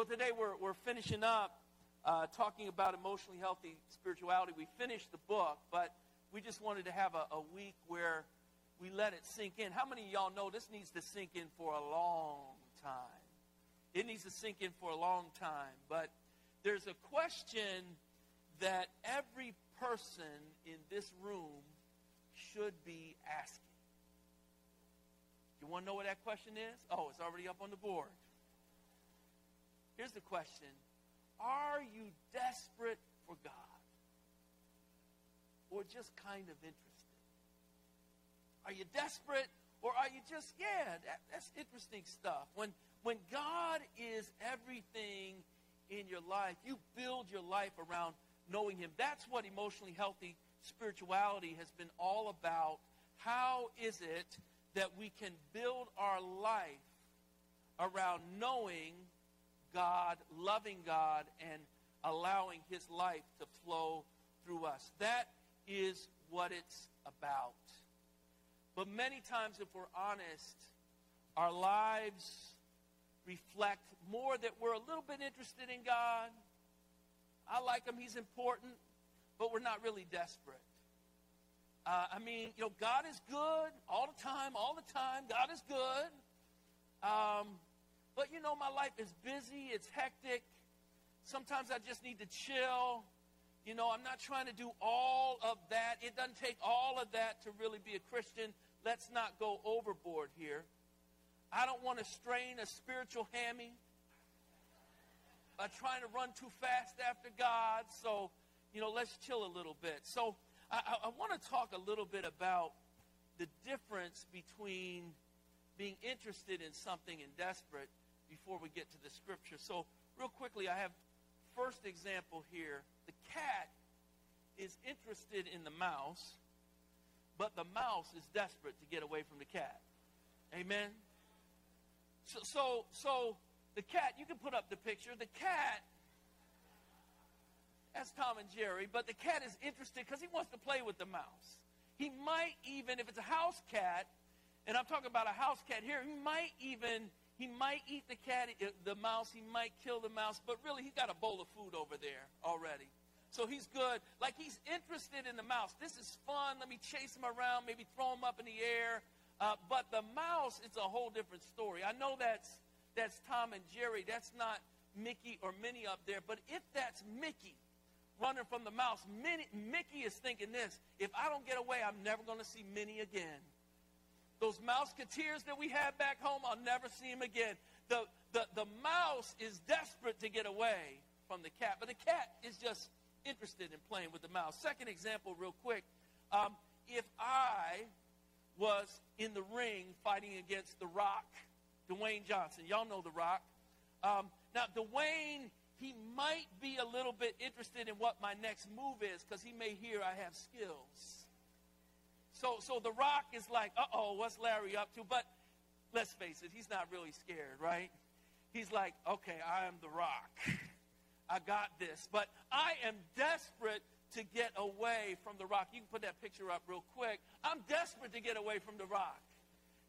Well, today we're, we're finishing up uh, talking about emotionally healthy spirituality. We finished the book, but we just wanted to have a, a week where we let it sink in. How many of y'all know this needs to sink in for a long time? It needs to sink in for a long time. But there's a question that every person in this room should be asking. You want to know what that question is? Oh, it's already up on the board. Here's the question Are you desperate for God? Or just kind of interested? Are you desperate or are you just, yeah, that, that's interesting stuff. When, when God is everything in your life, you build your life around knowing Him. That's what emotionally healthy spirituality has been all about. How is it that we can build our life around knowing God, loving God, and allowing His life to flow through us. That is what it's about. But many times, if we're honest, our lives reflect more that we're a little bit interested in God. I like Him, He's important, but we're not really desperate. Uh, I mean, you know, God is good all the time, all the time. God is good. Um, but you know, my life is busy, it's hectic. Sometimes I just need to chill. You know, I'm not trying to do all of that. It doesn't take all of that to really be a Christian. Let's not go overboard here. I don't want to strain a spiritual hammy by trying to run too fast after God. So, you know, let's chill a little bit. So, I, I want to talk a little bit about the difference between being interested in something and desperate before we get to the scripture. So, real quickly, I have first example here. The cat is interested in the mouse, but the mouse is desperate to get away from the cat. Amen. So, so, so the cat. You can put up the picture. The cat. That's Tom and Jerry, but the cat is interested because he wants to play with the mouse. He might even, if it's a house cat, and I'm talking about a house cat here, he might even he might eat the cat, uh, the mouse. He might kill the mouse, but really, he's got a bowl of food over there already. So he's good. Like he's interested in the mouse. This is fun. Let me chase him around, maybe throw him up in the air. Uh, but the mouse, it's a whole different story. I know that's that's Tom and Jerry. That's not Mickey or Minnie up there. But if that's Mickey running from the mouse, Minnie, Mickey is thinking this: If I don't get away, I'm never going to see Minnie again. Those mouseketeers that we have back home, I'll never see them again. The, the, the mouse is desperate to get away from the cat, but the cat is just interested in playing with the mouse. Second example, real quick. Um, if I was in the ring fighting against The Rock, Dwayne Johnson, y'all know The Rock. Um, now, Dwayne, he might be a little bit interested in what my next move is because he may hear I have skills. So, so The Rock is like, uh oh, what's Larry up to? But let's face it, he's not really scared, right? He's like, okay, I am The Rock. I got this. But I am desperate to get away from The Rock. You can put that picture up real quick. I'm desperate to get away from The Rock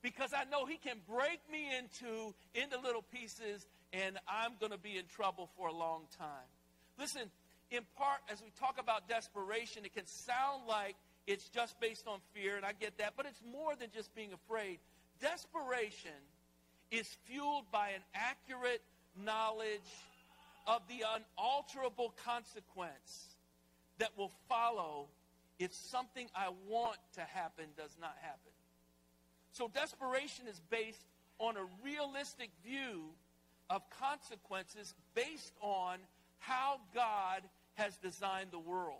because I know he can break me into, into little pieces and I'm going to be in trouble for a long time. Listen, in part, as we talk about desperation, it can sound like it's just based on fear, and I get that, but it's more than just being afraid. Desperation is fueled by an accurate knowledge of the unalterable consequence that will follow if something I want to happen does not happen. So desperation is based on a realistic view of consequences based on how God has designed the world.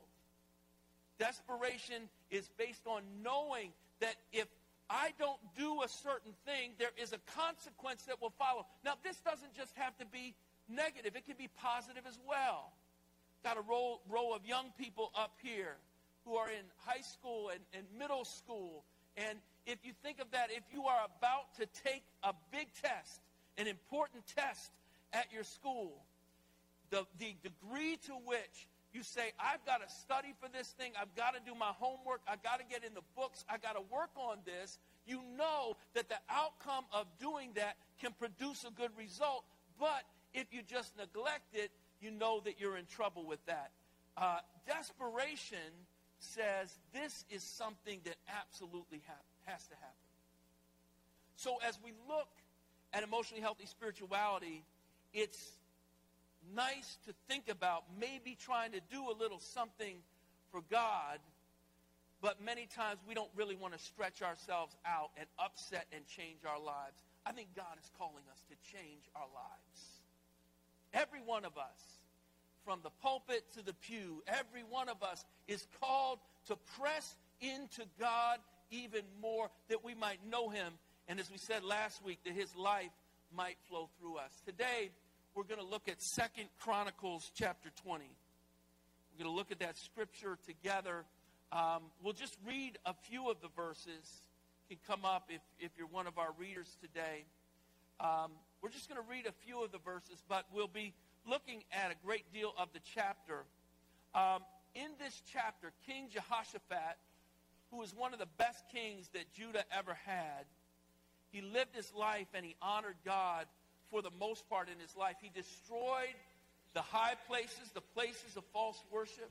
Desperation is based on knowing that if I don't do a certain thing, there is a consequence that will follow. Now, this doesn't just have to be negative, it can be positive as well. Got a row, row of young people up here who are in high school and, and middle school. And if you think of that, if you are about to take a big test, an important test at your school, the, the degree to which you say, I've got to study for this thing. I've got to do my homework. I've got to get in the books. I've got to work on this. You know that the outcome of doing that can produce a good result. But if you just neglect it, you know that you're in trouble with that. Uh, desperation says this is something that absolutely ha- has to happen. So as we look at emotionally healthy spirituality, it's nice to think about maybe trying to do a little something for God, but many times we don't really want to stretch ourselves out and upset and change our lives. I think God is calling us to change our lives. Every one of us, from the pulpit to the pew, every one of us is called to press into God even more that we might know him. And as we said last week, that his life might flow through us. Today, we're going to look at Second Chronicles chapter 20. We're going to look at that scripture together. Um, we'll just read a few of the verses. Can come up if, if you're one of our readers today. Um, we're just going to read a few of the verses, but we'll be looking at a great deal of the chapter. Um, in this chapter, King Jehoshaphat, who was one of the best kings that Judah ever had, he lived his life and he honored God for the most part in his life. He destroyed the high places, the places of false worship.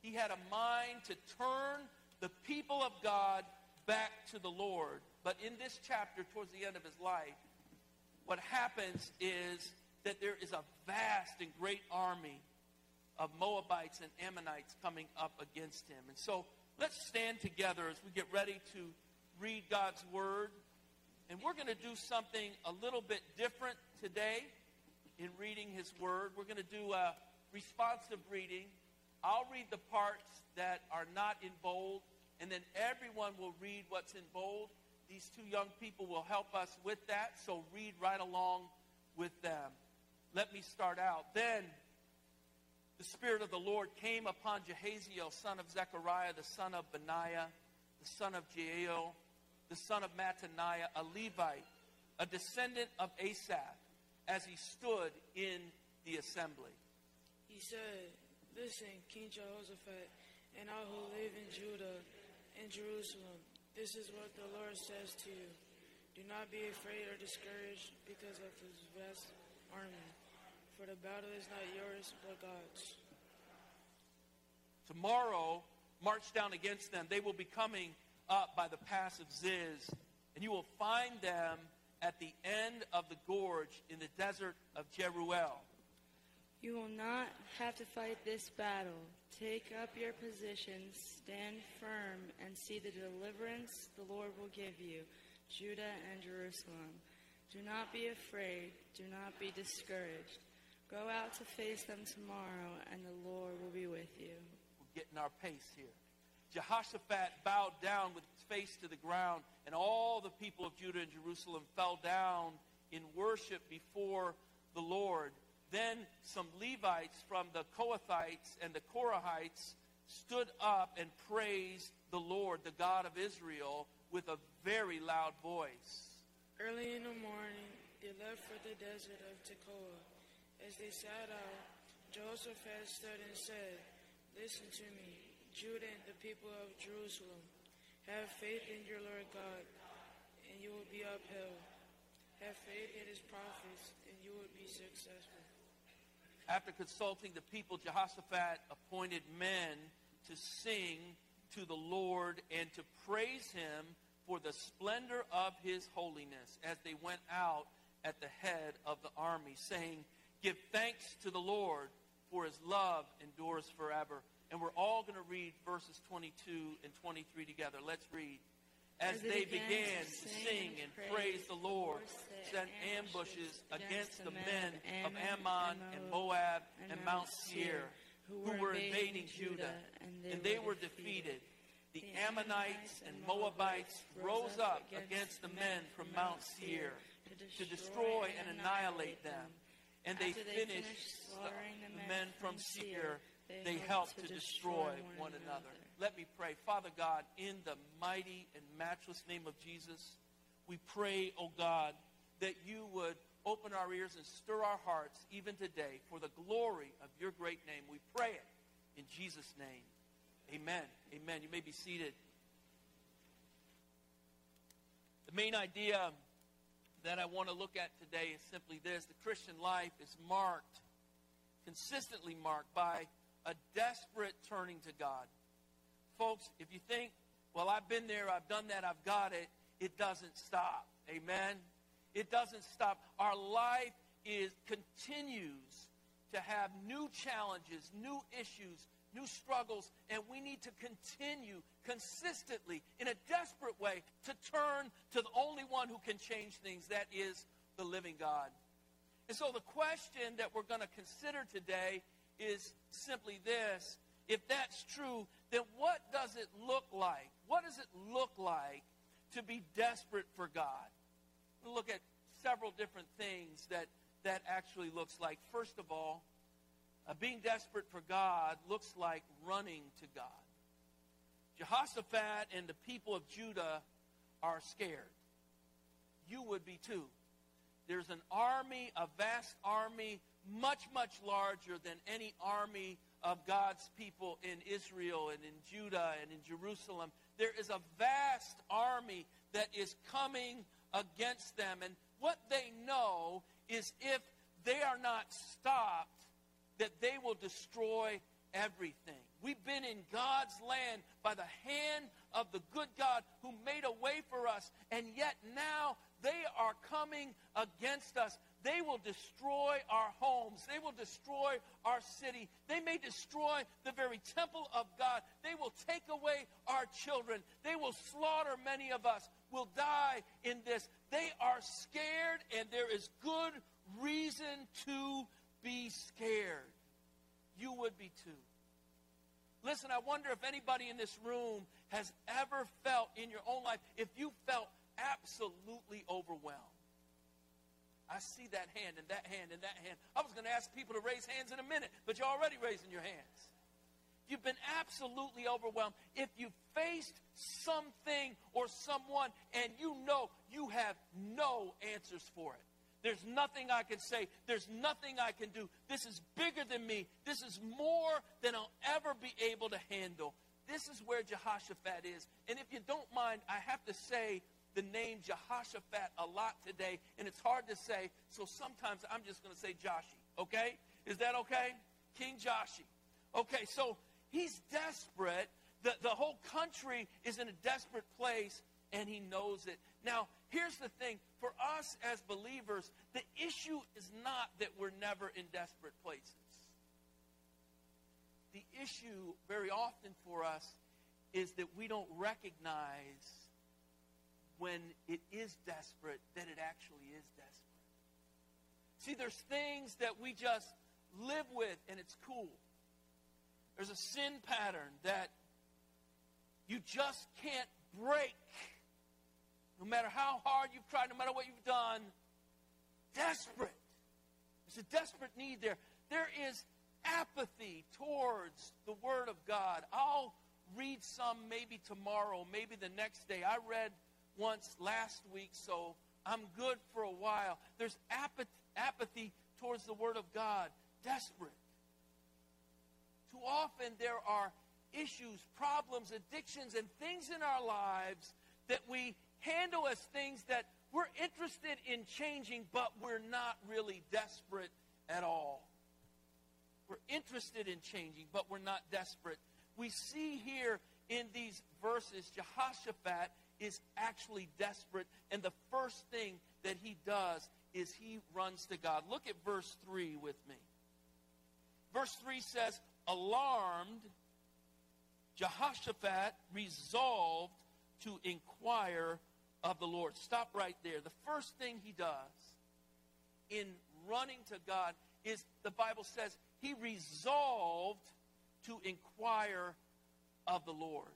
He had a mind to turn the people of God back to the Lord. But in this chapter, towards the end of his life, what happens is that there is a vast and great army of Moabites and Ammonites coming up against him. And so let's stand together as we get ready to read God's word. And we're going to do something a little bit different today in reading his word. We're going to do a responsive reading. I'll read the parts that are not in bold, and then everyone will read what's in bold. These two young people will help us with that, so read right along with them. Let me start out. Then the Spirit of the Lord came upon Jahaziel, son of Zechariah, the son of Benaiah, the son of Jael, the son of Mattaniah, a Levite, a descendant of Asaph, as he stood in the assembly. He said, Listen, King Jehoshaphat, and all who live in Judah and Jerusalem, this is what the Lord says to you. Do not be afraid or discouraged because of his vast army, for the battle is not yours, but God's. Tomorrow, march down against them. They will be coming up by the pass of Ziz, and you will find them at the end of the gorge in the desert of Jeruel. You will not have to fight this battle. Take up your positions, stand firm, and see the deliverance the Lord will give you, Judah and Jerusalem. Do not be afraid, do not be discouraged. Go out to face them tomorrow, and the Lord will be with you. We're getting our pace here. Jehoshaphat bowed down with his face to the ground, and all the people of Judah and Jerusalem fell down in worship before the Lord. Then some Levites from the Kohathites and the Korahites stood up and praised the Lord, the God of Israel, with a very loud voice. Early in the morning, they left for the desert of Tekoa. As they sat out, Jehoshaphat stood and said, Listen to me, Judah and the people of Jerusalem. Have faith in your Lord God, and you will be upheld. Have faith in his prophets, and you will be successful. After consulting the people, Jehoshaphat appointed men to sing to the Lord and to praise him for the splendor of his holiness as they went out at the head of the army, saying, Give thanks to the Lord, for his love endures forever. And we're all going to read verses 22 and 23 together. Let's read. As, As they they began began to sing and and praise the Lord, sent ambushes against the men of Ammon and Moab and Mount Seir, who were invading Judah, and they were defeated. The Ammonites and Moabites rose up against the men from Mount Seir to destroy and annihilate them. And they finished the slaughtering the the men from Seir. They helped to to destroy destroy one one another. another. Let me pray. Father God, in the mighty and matchless name of Jesus, we pray, oh God, that you would open our ears and stir our hearts even today for the glory of your great name. We pray it in Jesus' name. Amen. Amen. You may be seated. The main idea that I want to look at today is simply this the Christian life is marked, consistently marked, by a desperate turning to God. Folks, if you think, well, I've been there, I've done that, I've got it, it doesn't stop. Amen? It doesn't stop. Our life is continues to have new challenges, new issues, new struggles, and we need to continue consistently in a desperate way to turn to the only one who can change things, that is the living God. And so the question that we're going to consider today is simply this. If that's true, then what does it look like? What does it look like to be desperate for God? We'll look at several different things that that actually looks like. First of all, uh, being desperate for God looks like running to God. Jehoshaphat and the people of Judah are scared. You would be too. There's an army, a vast army, much, much larger than any army of God's people in Israel and in Judah and in Jerusalem. There is a vast army that is coming against them. And what they know is if they are not stopped, that they will destroy everything. We've been in God's land by the hand of the good God who made a way for us, and yet now they are coming against us. They will destroy our homes. They will destroy our city. They may destroy the very temple of God. They will take away our children. They will slaughter many of us. Will die in this. They are scared, and there is good reason to be scared. You would be too. Listen, I wonder if anybody in this room has ever felt in your own life, if you felt absolutely overwhelmed. I see that hand and that hand and that hand. I was going to ask people to raise hands in a minute, but you're already raising your hands. You've been absolutely overwhelmed. If you faced something or someone and you know you have no answers for it, there's nothing I can say. There's nothing I can do. This is bigger than me. This is more than I'll ever be able to handle. This is where Jehoshaphat is. And if you don't mind, I have to say the name Jehoshaphat a lot today, and it's hard to say, so sometimes I'm just going to say Joshi, okay? Is that okay? King Joshi. Okay, so he's desperate. The, the whole country is in a desperate place, and he knows it. Now, here's the thing for us as believers, the issue is not that we're never in desperate places. The issue very often for us is that we don't recognize when it is desperate that it actually is desperate. See, there's things that we just live with and it's cool. There's a sin pattern that you just can't break no matter how hard you've tried, no matter what you've done, desperate. There's a desperate need there. There is apathy towards the Word of God. I'll read some maybe tomorrow, maybe the next day. I read once last week, so I'm good for a while. There's apathy towards the Word of God. Desperate. Too often there are issues, problems, addictions, and things in our lives that we handle as things that we're interested in changing, but we're not really desperate at all. We're interested in changing, but we're not desperate. We see here in these verses, Jehoshaphat is actually desperate, and the first thing that he does is he runs to God. Look at verse 3 with me. Verse 3 says, Alarmed, Jehoshaphat resolved to inquire of the Lord. Stop right there. The first thing he does in running to God is the Bible says he resolved to inquire of the Lord.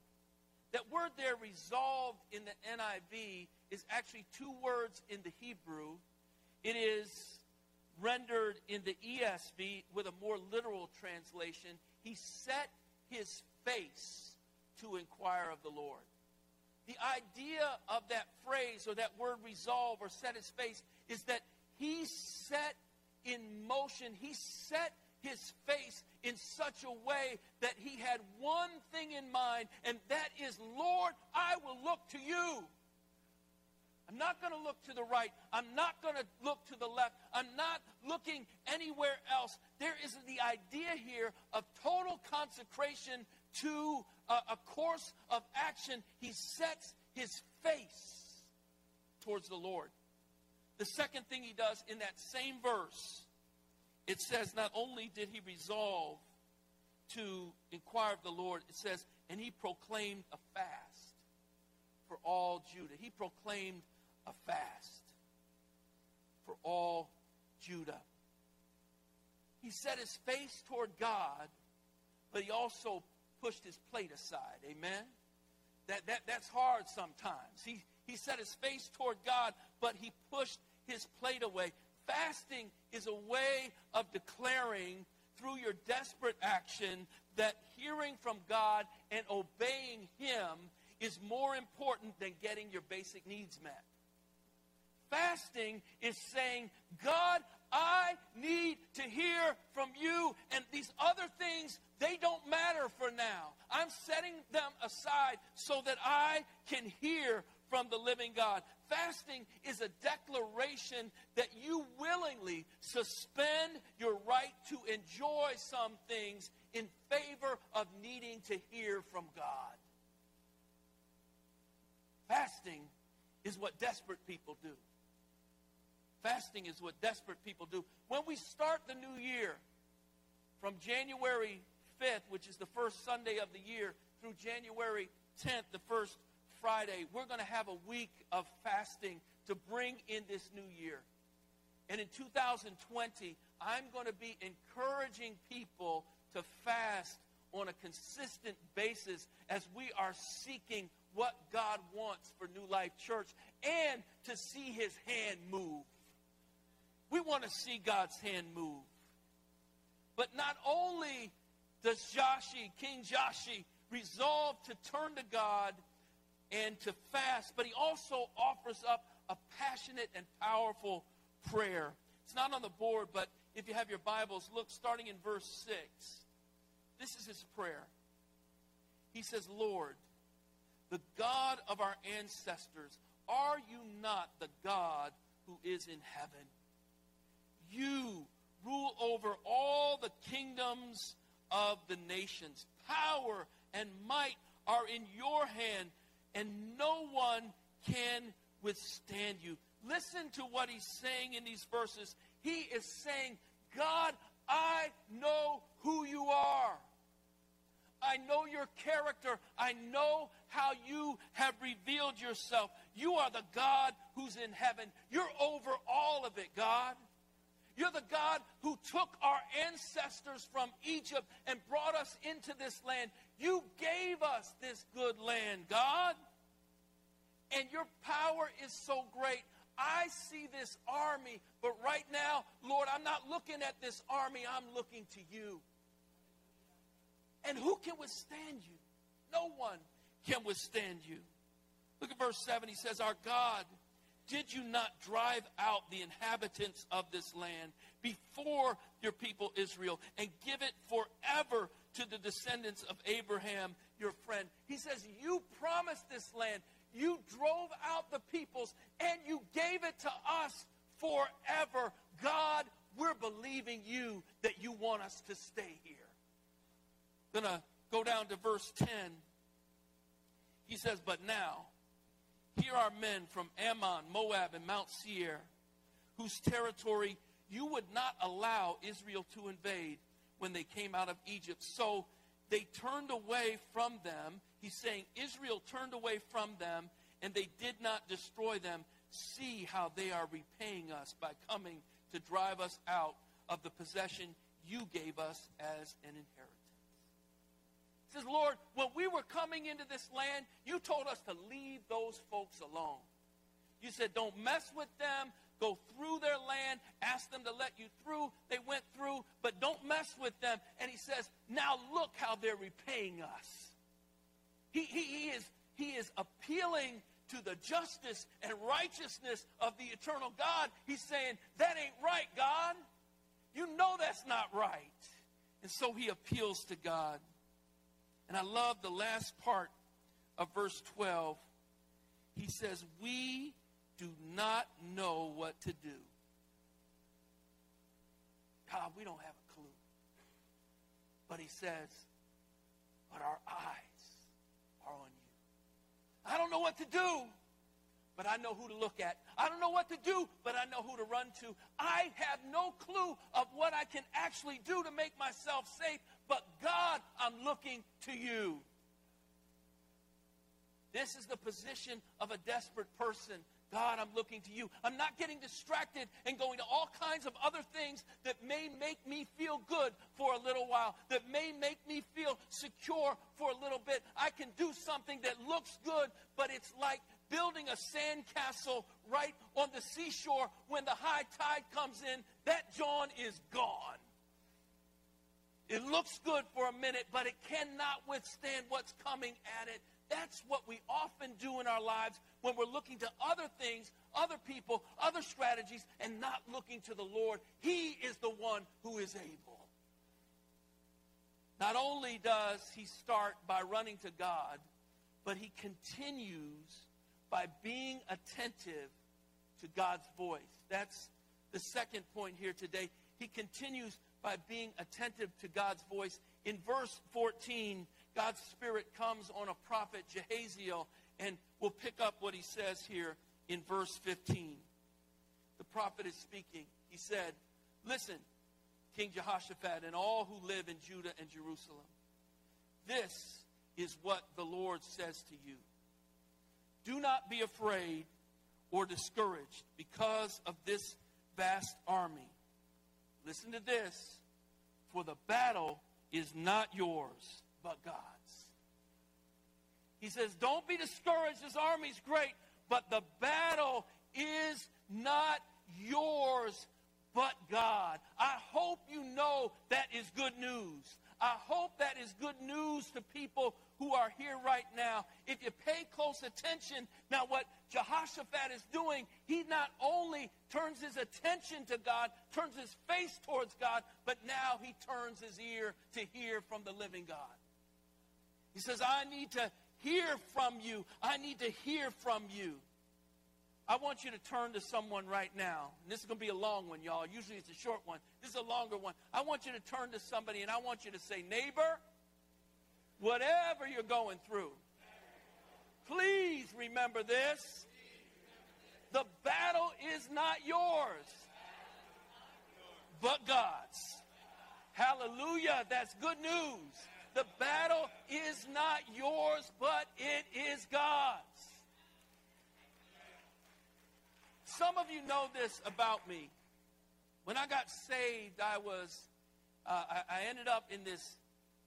That word there, resolved in the NIV, is actually two words in the Hebrew. It is rendered in the ESV with a more literal translation. He set his face to inquire of the Lord. The idea of that phrase or that word resolve or set his face is that he set in motion, he set his face in such a way that he had one thing in mind, and that is, Lord, I will look to you. I'm not going to look to the right. I'm not going to look to the left. I'm not looking anywhere else. There is the idea here of total consecration to a, a course of action. He sets his face towards the Lord. The second thing he does in that same verse, it says, not only did he resolve to inquire of the Lord, it says, and he proclaimed a fast for all Judah. He proclaimed a fast for all Judah. He set his face toward God, but he also pushed his plate aside. Amen? That, that, that's hard sometimes. He, he set his face toward God, but he pushed his plate away. Fasting is a way of declaring through your desperate action that hearing from God and obeying Him is more important than getting your basic needs met. Fasting is saying, God, I need to hear from you, and these other things, they don't matter for now. I'm setting them aside so that I can hear from the living God. Fasting is a declaration that you willingly suspend your right to enjoy some things in favor of needing to hear from God. Fasting is what desperate people do. Fasting is what desperate people do. When we start the new year, from January 5th, which is the first Sunday of the year, through January 10th, the first Friday, we're going to have a week of fasting to bring in this new year. And in 2020, I'm going to be encouraging people to fast on a consistent basis as we are seeking what God wants for New Life Church and to see his hand move. We want to see God's hand move. But not only does Joshi, King Joshi, resolve to turn to God and to fast, but he also offers up a passionate and powerful prayer. It's not on the board, but if you have your Bibles, look starting in verse 6. This is his prayer. He says, Lord, the God of our ancestors, are you not the God who is in heaven? You rule over all the kingdoms of the nations. Power and might are in your hand and no one can withstand you. Listen to what he's saying in these verses. He is saying, God, I know who you are. I know your character. I know how you have revealed yourself. You are the God who's in heaven. You're over all of it, God. You're the God who took our ancestors from Egypt and brought us into this land. You gave us this good land, God. And your power is so great. I see this army, but right now, Lord, I'm not looking at this army, I'm looking to you. And who can withstand you? No one can withstand you. Look at verse 7. He says, Our God, did you not drive out the inhabitants of this land before your people Israel and give it forever to the descendants of Abraham, your friend? He says, You promised this land. You drove out the peoples and you gave it to us forever. God, we're believing you that you want us to stay here. Gonna go down to verse 10. He says, But now, here are men from Ammon, Moab, and Mount Seir, whose territory you would not allow Israel to invade when they came out of Egypt. So they turned away from them. He's saying Israel turned away from them, and they did not destroy them. See how they are repaying us by coming to drive us out of the possession you gave us as an inheritance. He says, Lord, when we were coming into this land, you told us to leave those folks alone. You said, don't mess with them. Go through their land. Ask them to let you through. They went through, but don't mess with them. And he says, now look how they're repaying us. He, he, he, is, he is appealing to the justice and righteousness of the eternal God. He's saying, that ain't right, God. You know that's not right. And so he appeals to God. And I love the last part of verse 12. He says, We do not know what to do. God, we don't have a clue. But he says, but our eyes are on you. I don't know what to do, but I know who to look at. I don't know what to do, but I know who to run to. I have no clue of what I can actually do to make myself safe, but God, I'm looking to you. This is the position of a desperate person. God, I'm looking to you. I'm not getting distracted and going to all kinds of other things that may make me feel good for a little while, that may make me feel secure for a little bit. I can do something that looks good, but it's like building a sandcastle right on the seashore when the high tide comes in. That John is gone. It looks good for a minute, but it cannot withstand what's coming at it. That's what we often do in our lives when we're looking to other things, other people, other strategies, and not looking to the Lord. He is the one who is able. Not only does he start by running to God, but he continues by being attentive to God's voice. That's the second point here today. He continues by being attentive to God's voice. In verse 14, God's Spirit comes on a prophet, Jahaziel, and we'll pick up what he says here in verse 15. The prophet is speaking. He said, Listen, King Jehoshaphat, and all who live in Judah and Jerusalem, this is what the Lord says to you. Do not be afraid or discouraged because of this vast army. Listen to this. For the battle is not yours, but God's. He says, Don't be discouraged. This army's great, but the battle is not yours, but God. I hope you know that is good news. I hope that is good news to people who are here right now. If you pay close attention, now what Jehoshaphat is doing, he not only turns his attention to God, turns his face towards God, but now he turns his ear to hear from the living God. He says, I need to hear from you. I need to hear from you. I want you to turn to someone right now. And this is going to be a long one, y'all. Usually it's a short one. This is a longer one. I want you to turn to somebody and I want you to say, Neighbor, whatever you're going through, please remember this. The battle is not yours, but God's. Hallelujah. That's good news. The battle is not yours, but it is God's. Some of you know this about me. When I got saved, I was, uh, I, I ended up in this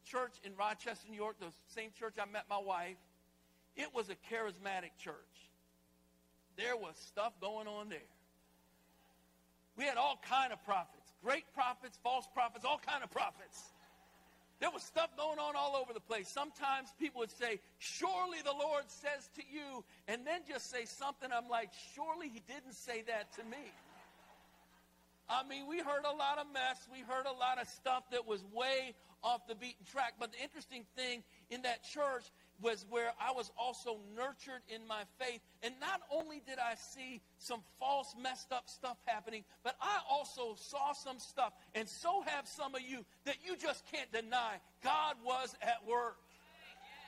church in Rochester, New York, the same church I met my wife. It was a charismatic church. There was stuff going on there. We had all kind of prophets, great prophets, false prophets, all kind of prophets. There was stuff going on all over the place. Sometimes people would say, Surely the Lord says to you, and then just say something. I'm like, Surely he didn't say that to me. I mean, we heard a lot of mess. We heard a lot of stuff that was way off the beaten track. But the interesting thing in that church was where I was also nurtured in my faith. And not only did I see some false, messed up stuff happening, but I also saw some stuff, and so have some of you, that you just can't deny. God was at work.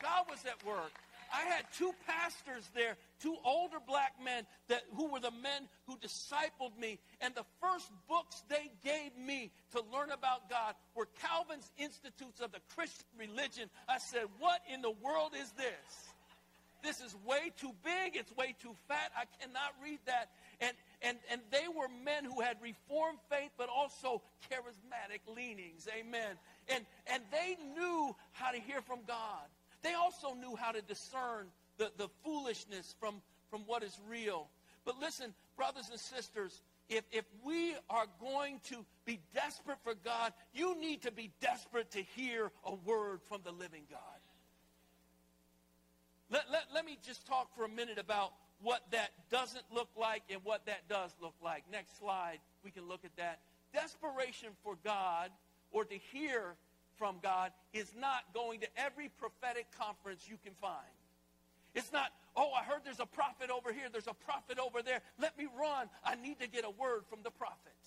God was at work. I had two pastors there, two older black men that who were the men who discipled me. And the first books they gave me to learn about God were Calvin's Institutes of the Christian Religion. I said, What in the world is this? This is way too big. It's way too fat. I cannot read that. And, and, and they were men who had reformed faith, but also charismatic leanings. Amen. And, and they knew how to hear from God. They also knew how to discern the, the foolishness from, from what is real. But listen, brothers and sisters, if, if we are going to be desperate for God, you need to be desperate to hear a word from the living God. Let, let, let me just talk for a minute about what that doesn't look like and what that does look like. Next slide, we can look at that. Desperation for God or to hear from God is not going to every prophetic conference you can find. It's not Oh, I heard there's a prophet over here, there's a prophet over there. Let me run. I need to get a word from the prophet.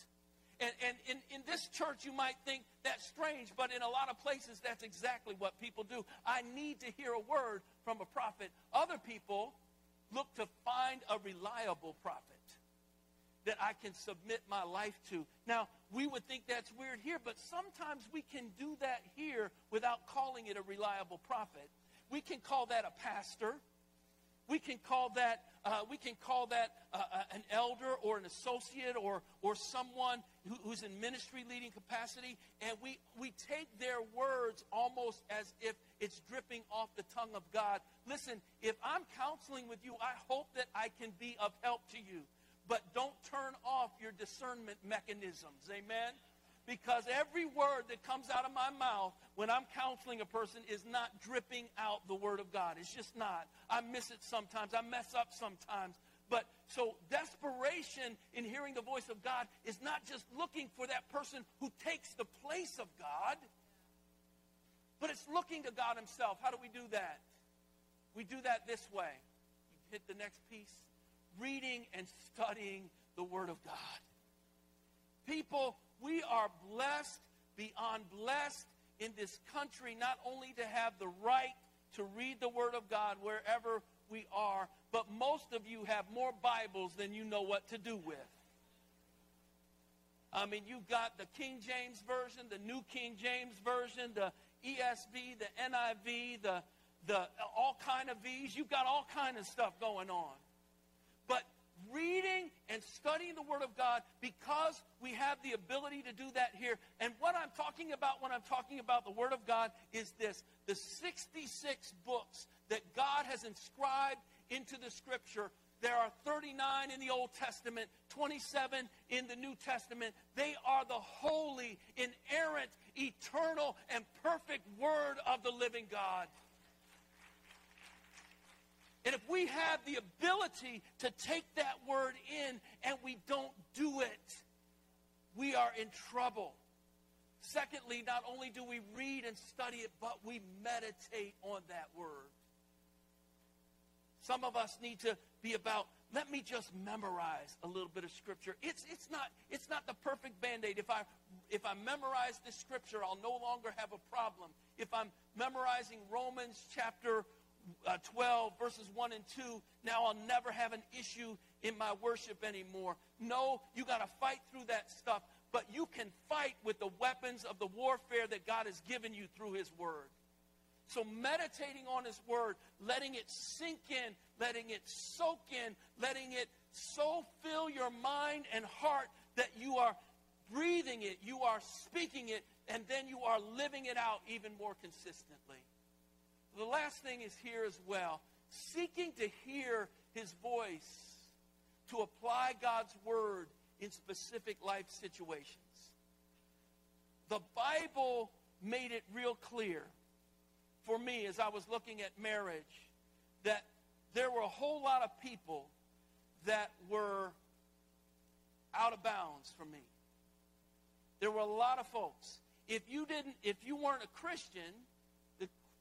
And, and in, in this church, you might think that's strange, but in a lot of places, that's exactly what people do. I need to hear a word from a prophet. Other people look to find a reliable prophet that I can submit my life to. Now, we would think that's weird here, but sometimes we can do that here without calling it a reliable prophet. We can call that a pastor. We can call that uh, we can call that uh, uh, an elder or an associate or or someone who, who's in ministry leading capacity, and we we take their words almost as if it's dripping off the tongue of God. Listen, if I'm counseling with you, I hope that I can be of help to you, but don't turn off your discernment mechanisms. Amen because every word that comes out of my mouth when I'm counseling a person is not dripping out the word of God. It's just not. I miss it sometimes. I mess up sometimes. But so desperation in hearing the voice of God is not just looking for that person who takes the place of God, but it's looking to God himself. How do we do that? We do that this way. You hit the next piece. Reading and studying the word of God. People we are blessed beyond blessed in this country, not only to have the right to read the Word of God wherever we are, but most of you have more Bibles than you know what to do with. I mean, you've got the King James Version, the New King James Version, the ESV, the NIV, the, the all kind of V's. You've got all kind of stuff going on. But reading and studying the Word of God because we have the ability to do that here. And what I'm talking about when I'm talking about the Word of God is this the 66 books that God has inscribed into the Scripture. There are 39 in the Old Testament, 27 in the New Testament. They are the holy, inerrant, eternal, and perfect Word of the living God. And if we have the ability to take that word in and we don't do it, we are in trouble. Secondly, not only do we read and study it, but we meditate on that word. Some of us need to be about, let me just memorize a little bit of scripture. It's, it's, not, it's not the perfect band-aid. If I, if I memorize the scripture, I'll no longer have a problem. If I'm memorizing Romans chapter uh, 12, verses 1 and 2, now I'll never have an issue in my worship anymore. No, you got to fight through that stuff, but you can fight with the weapons of the warfare that God has given you through His Word. So, meditating on His Word, letting it sink in, letting it soak in, letting it so fill your mind and heart that you are breathing it, you are speaking it, and then you are living it out even more consistently the last thing is here as well seeking to hear his voice, to apply God's word in specific life situations. The Bible made it real clear for me as I was looking at marriage that there were a whole lot of people that were out of bounds for me. There were a lot of folks. If you didn't, if you weren't a Christian,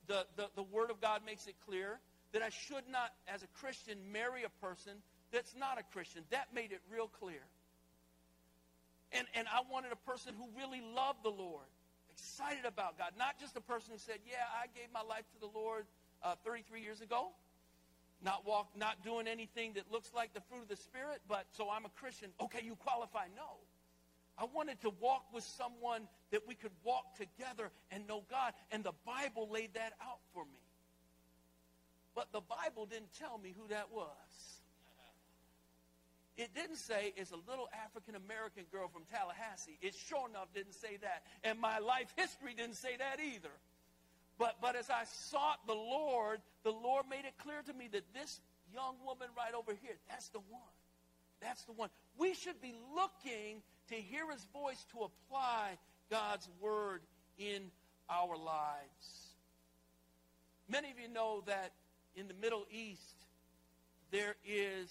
the, the, the Word of God makes it clear that I should not, as a Christian, marry a person that's not a Christian. That made it real clear. And, and I wanted a person who really loved the Lord, excited about God, not just a person who said, Yeah, I gave my life to the Lord uh, 33 years ago. Not walk, not doing anything that looks like the fruit of the Spirit, but so I'm a Christian. Okay, you qualify. No. I wanted to walk with someone that we could walk together and know God. And the Bible laid that out for me. But the Bible didn't tell me who that was. It didn't say it's a little African American girl from Tallahassee. It sure enough didn't say that. And my life history didn't say that either. But, but as I sought the Lord, the Lord made it clear to me that this young woman right over here, that's the one. That's the one. We should be looking to hear his voice, to apply God's word in our lives. Many of you know that in the Middle East, there is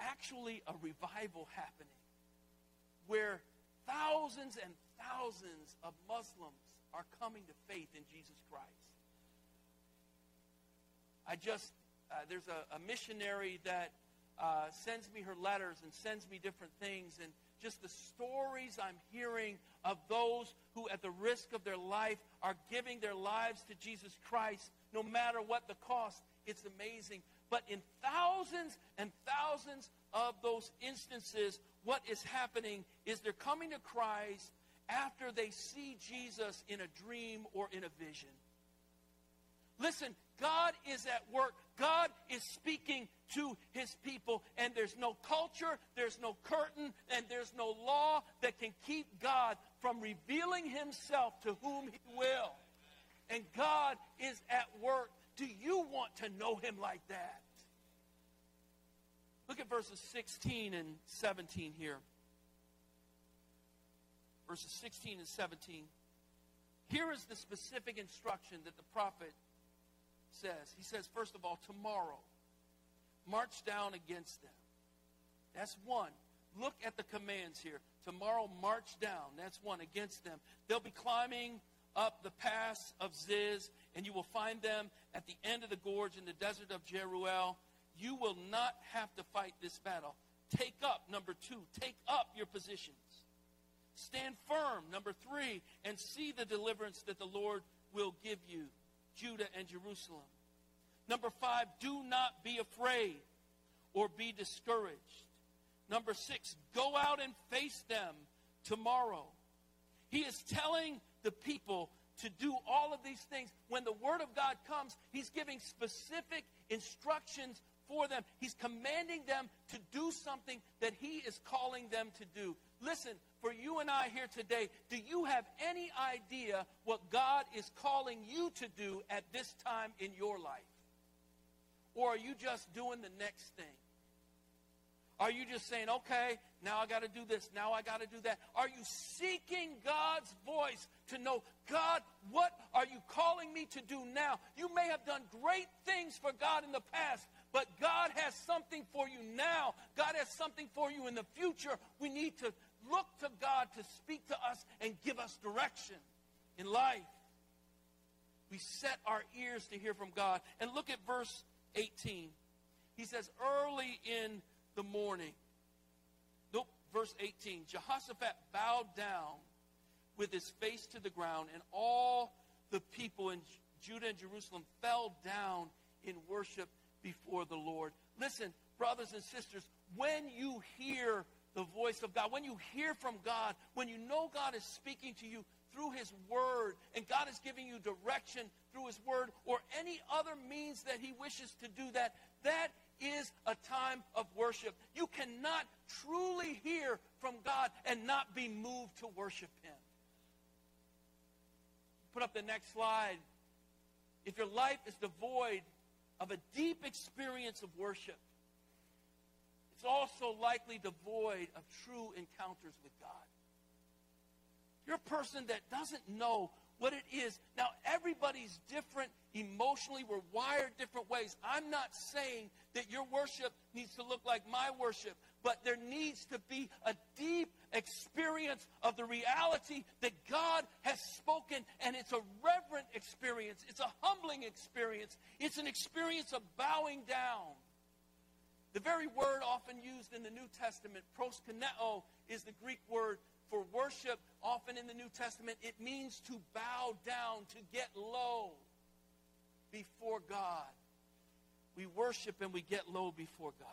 actually a revival happening where thousands and thousands of Muslims are coming to faith in Jesus Christ. I just uh, there's a, a, missionary that uh, sends me her letters and sends me different things. And just the stories I'm hearing of those who, at the risk of their life, are giving their lives to Jesus Christ, no matter what the cost. It's amazing. But in thousands and thousands of those instances, what is happening is they're coming to Christ after they see Jesus in a dream or in a vision. Listen, God is at work. God is speaking to his people, and there's no culture, there's no curtain, and there's no law that can keep God from revealing himself to whom he will. And God is at work. Do you want to know him like that? Look at verses 16 and 17 here. Verses 16 and 17. Here is the specific instruction that the prophet says. He says, first of all, tomorrow, march down against them. That's one. Look at the commands here. Tomorrow, march down. That's one against them. They'll be climbing up the pass of Ziz, and you will find them at the end of the gorge in the desert of Jeruel. You will not have to fight this battle. Take up, number two, take up your positions. Stand firm, number three, and see the deliverance that the Lord will give you. Judah and Jerusalem. Number five, do not be afraid or be discouraged. Number six, go out and face them tomorrow. He is telling the people to do all of these things. When the Word of God comes, He's giving specific instructions for them. He's commanding them to do something that He is calling them to do. Listen, for you and I here today, do you have any idea what God is calling you to do at this time in your life? Or are you just doing the next thing? Are you just saying, okay, now I got to do this, now I got to do that? Are you seeking God's voice to know, God, what are you calling me to do now? You may have done great things for God in the past, but God has something for you now. God has something for you in the future. We need to look to God to speak to us and give us direction in life. We set our ears to hear from God. And look at verse 18. He says, early in the morning. Nope, verse 18. Jehoshaphat bowed down with his face to the ground, and all the people in Judah and Jerusalem fell down in worship before the Lord. Listen, brothers and sisters, when you hear the voice of God, when you hear from God, when you know God is speaking to you through His Word, and God is giving you direction through His Word, or any other means that He wishes to do that, that is a time of worship. You cannot truly hear from God and not be moved to worship Him. Put up the next slide. If your life is devoid of a deep experience of worship, it's also likely devoid of true encounters with God. You're a person that doesn't know what it is. Now, everybody's different emotionally. We're wired different ways. I'm not saying that your worship needs to look like my worship, but there needs to be a deep experience of the reality that God has spoken, and it's a reverent experience. It's a humbling experience. It's an experience of bowing down. The very word often used in the New Testament, proskuneo, is the Greek word for worship. Often in the New Testament, it means to bow down, to get low before God. We worship and we get low before God.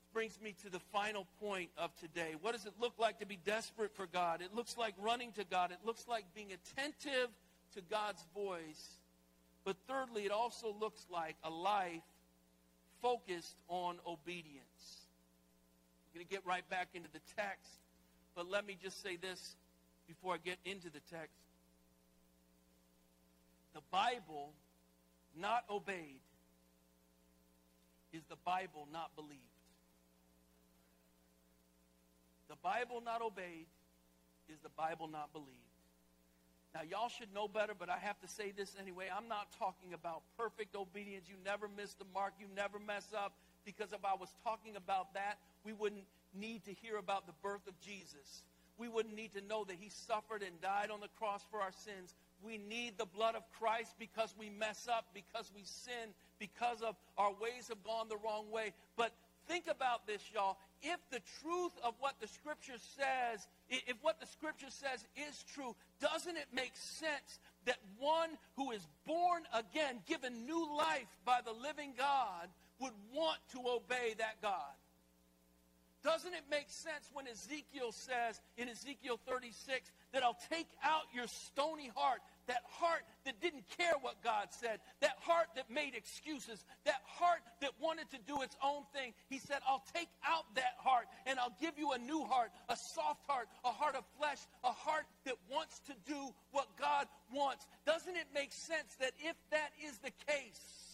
This brings me to the final point of today. What does it look like to be desperate for God? It looks like running to God. It looks like being attentive to God's voice. But thirdly, it also looks like a life focused on obedience. I'm going to get right back into the text, but let me just say this before I get into the text. The Bible not obeyed is the Bible not believed. The Bible not obeyed is the Bible not believed. Now, y'all should know better, but I have to say this anyway. I'm not talking about perfect obedience. You never miss the mark. You never mess up. Because if I was talking about that, we wouldn't need to hear about the birth of Jesus. We wouldn't need to know that he suffered and died on the cross for our sins. we need the blood of Christ because we mess up, because we sin, because of our ways have gone the wrong way. But think about this, y'all. If the truth of what the Scripture says, if what the Scripture says is true, doesn't it make sense that one who is born again, given new life by the living God, would want to obey that God? Doesn't it make sense when Ezekiel says in Ezekiel 36 that I'll take out your stony heart, that heart that didn't care what God said, that heart that made excuses, that heart that wanted to do its own thing? He said, I'll take out that heart and I'll give you a new heart, a soft heart, a heart of flesh, a heart that wants to do what God wants. Doesn't it make sense that if that is the case,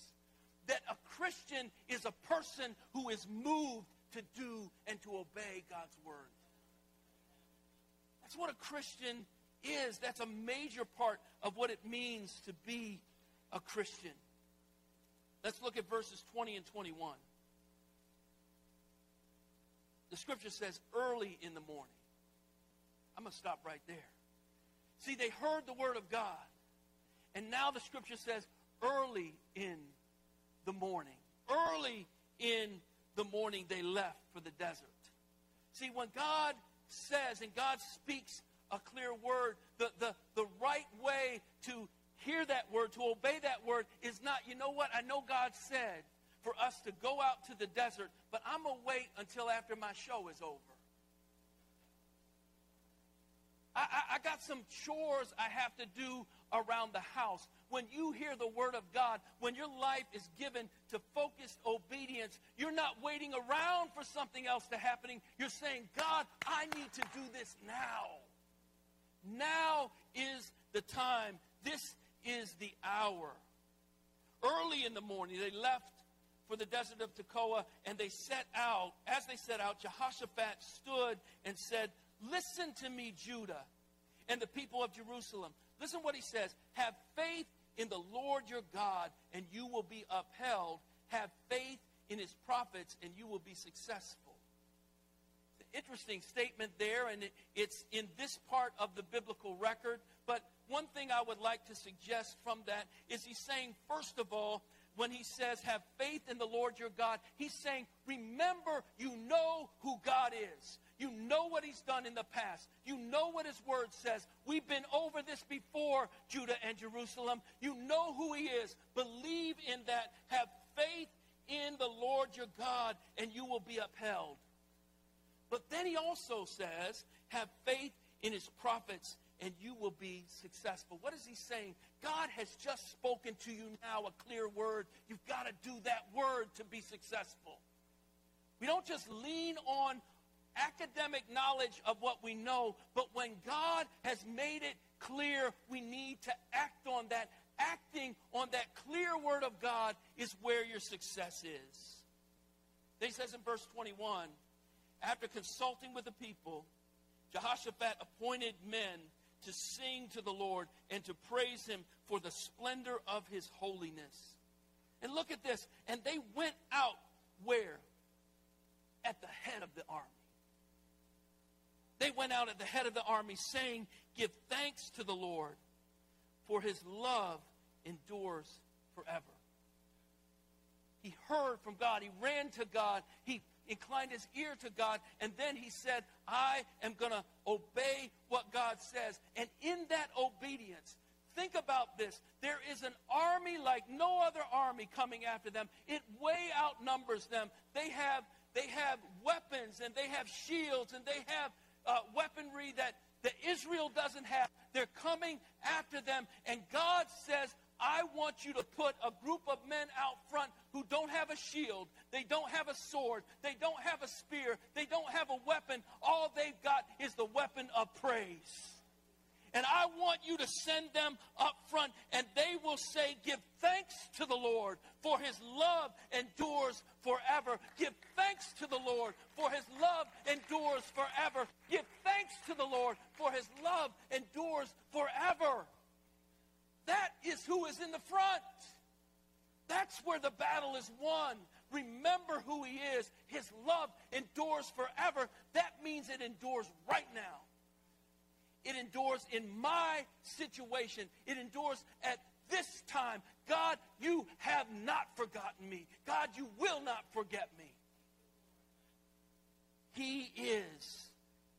that a Christian is a person who is moved to do and to obey God's word. That's what a Christian is. That's a major part of what it means to be a Christian. Let's look at verses 20 and 21. The scripture says, early in the morning. I'm going to stop right there. See, they heard the word of God. And now the scripture says, early in the morning. Early in the morning they left for the desert. See, when God says and God speaks a clear word, the, the, the right way to hear that word, to obey that word, is not, you know what? I know God said for us to go out to the desert, but I'm going to wait until after my show is over. I, I, I, got some chores I have to do around the house. When you hear the word of God, when your life is given to focused obedience, you're not waiting around for something else to happen. You're saying, God, I need to do this now. Now is the time. This is the hour. Early in the morning, they left for the desert of Tekoa and they set out. As they set out, Jehoshaphat stood and said, Listen to me, Judah, and the people of Jerusalem. Listen what he says. Have faith in the Lord your God, and you will be upheld. Have faith in his prophets, and you will be successful. Interesting statement there, and it, it's in this part of the biblical record. But one thing I would like to suggest from that is he's saying, first of all, when he says, have faith in the Lord your God, he's saying, remember, you know who God is. You know what he's done in the past. You know what his word says. We've been over this before, Judah and Jerusalem. You know who he is. Believe in that. Have faith in the Lord your God, and you will be upheld. But then he also says, have faith in his prophets, and you will be successful. What is he saying? God has just spoken to you now a clear word. You've got to do that word to be successful. We don't just lean on academic knowledge of what we know, but when God has made it clear, we need to act on that. Acting on that clear word of God is where your success is. Then he says in verse 21 after consulting with the people, Jehoshaphat appointed men to sing to the Lord and to praise him for the splendor of his holiness. And look at this. And they went out where? At the head of the army. They went out at the head of the army saying, Give thanks to the Lord, for his love endures forever. He heard from God. He ran to God. He inclined his ear to God. And then he said, I am going to obey what God says. And in that obedience, think about this. There is an army like no other army coming after them. It way outnumbers them. They have, they have weapons and they have shields and they have uh, weaponry that, that Israel doesn't have. They're coming after them. And God says, I want you to put a group of men out front who don't have a shield, they don't have a sword, they don't have a spear, they don't have a weapon. All they've got is the weapon of praise. And I want you to send them up front, and they will say, Give thanks to the Lord, for his love endures forever. Give thanks to the Lord, for his love endures forever. Give thanks to the Lord, for his love endures forever. That is who is in the front. That's where the battle is won. Remember who he is. His love endures forever. That means it endures right now. It endures in my situation. It endures at this time. God, you have not forgotten me. God, you will not forget me. He is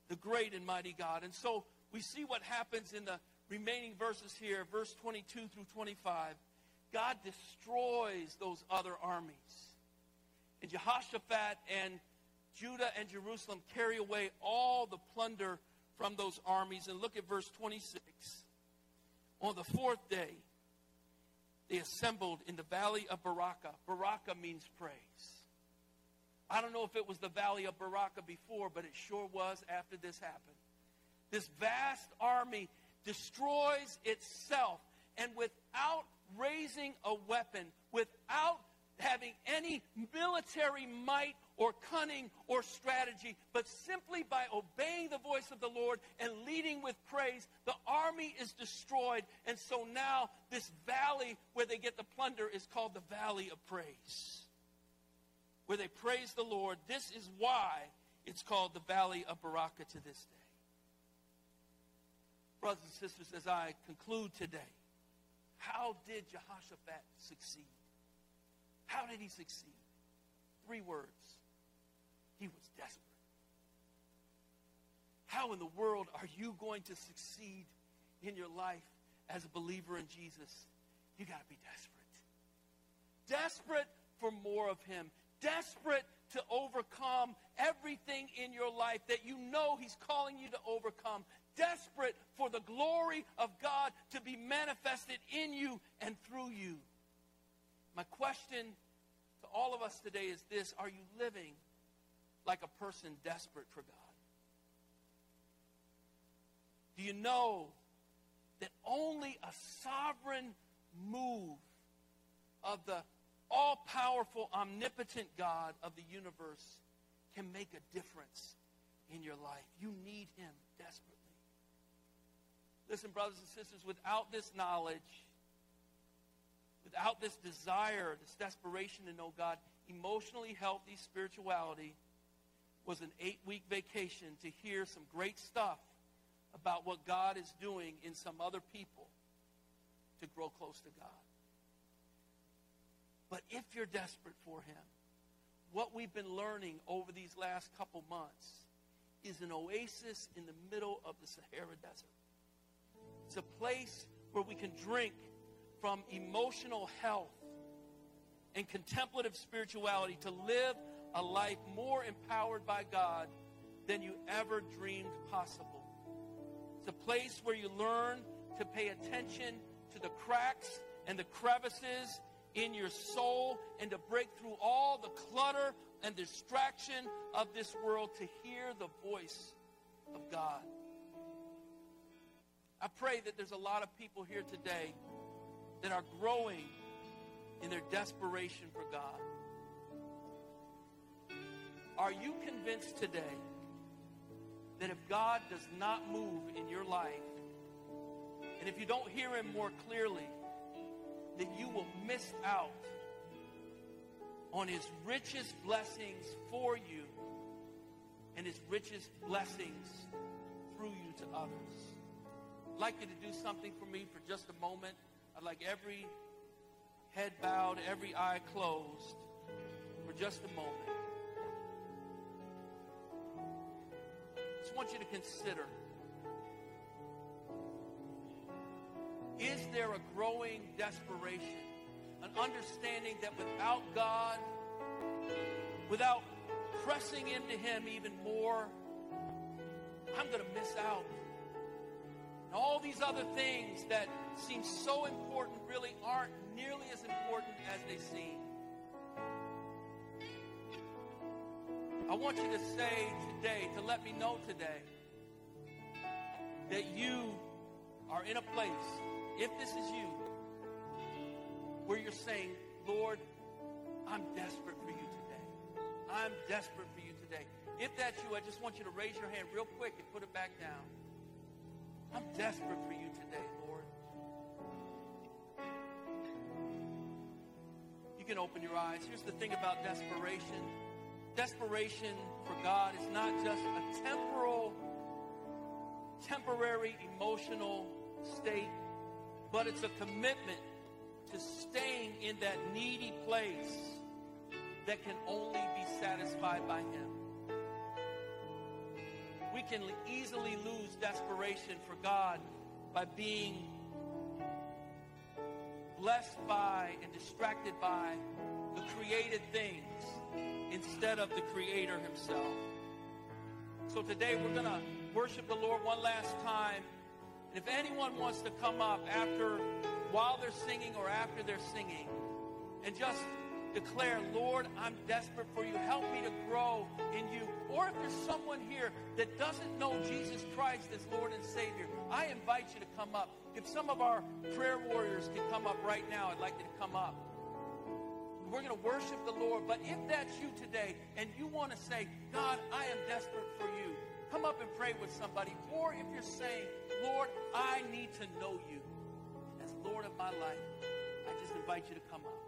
the great and mighty God. And so we see what happens in the remaining verses here, verse 22 through 25. God destroys those other armies. And Jehoshaphat and Judah and Jerusalem carry away all the plunder from those armies. And look at verse 26. On the fourth day, they assembled in the valley of Berachah. Berachah means praise. I don't know if it was the valley of Berachah before, but it sure was after this happened. This vast army destroys itself, and without raising a weapon, without having any military might or cunning or strategy, but simply by obeying the voice of the Lord and leading with praise, the army is destroyed. And so now this valley where they get the plunder is called the Valley of Praise, where they praise the Lord. This is why it's called the Valley of Berachah to this day. Brothers and sisters, as I conclude today, how did Jehoshaphat succeed? How did he succeed? Three words. He was desperate. How in the world are you going to succeed in your life as a believer in Jesus? You got to be desperate. Desperate for more of him. Desperate to overcome everything in your life that you know he's calling you to overcome. Desperate for the glory of God to be manifested in you and through you. My question to all of us today is this Are you living like a person desperate for God? Do you know that only a sovereign move of the all powerful, omnipotent God of the universe can make a difference in your life? You need Him desperately. Listen, brothers and sisters, without this knowledge, without this desire, this desperation to know God, emotionally healthy spirituality was an eight week vacation to hear some great stuff about what God is doing in some other people to grow close to God. But if you're desperate for Him, what we've been learning over these last couple months is an oasis in the middle of the Sahara Desert. It's a place where we can drink from emotional health and contemplative spirituality to live a life more empowered by God than you ever dreamed possible. It's a place where you learn to pay attention to the cracks and the crevices in your soul and to break through all the clutter and distraction of this world to hear the voice of God. I pray that there's a lot of people here today that are growing in their desperation for God. Are you convinced today that if God does not move in your life, and if you don't hear him more clearly, that you will miss out on his richest blessings for you and his richest blessings through you to others? I'd like you to do something for me for just a moment. I'd like every head bowed, every eye closed for just a moment. I just want you to consider is there a growing desperation, an understanding that without God, without pressing into Him even more, I'm going to miss out? And all these other things that seem so important really aren't nearly as important as they seem. I want you to say today, to let me know today, that you are in a place, if this is you, where you're saying, Lord, I'm desperate for you today. I'm desperate for you today. If that's you, I just want you to raise your hand real quick and put it back down. I'm desperate for you today, Lord. You can open your eyes. Here's the thing about desperation desperation for God is not just a temporal temporary emotional state, but it's a commitment to staying in that needy place that can only be satisfied by Him. We can easily lose desperation for God by being blessed by and distracted by the created things instead of the Creator Himself. So today we're going to worship the Lord one last time. And if anyone wants to come up after, while they're singing or after they're singing, and just declare, Lord, I'm desperate for you. Help me to grow in you. Or if there's someone here that doesn't know Jesus Christ as Lord and Savior, I invite you to come up. If some of our prayer warriors can come up right now, I'd like you to come up. We're going to worship the Lord. But if that's you today and you want to say, God, I am desperate for you, come up and pray with somebody. Or if you're saying, Lord, I need to know you as Lord of my life, I just invite you to come up.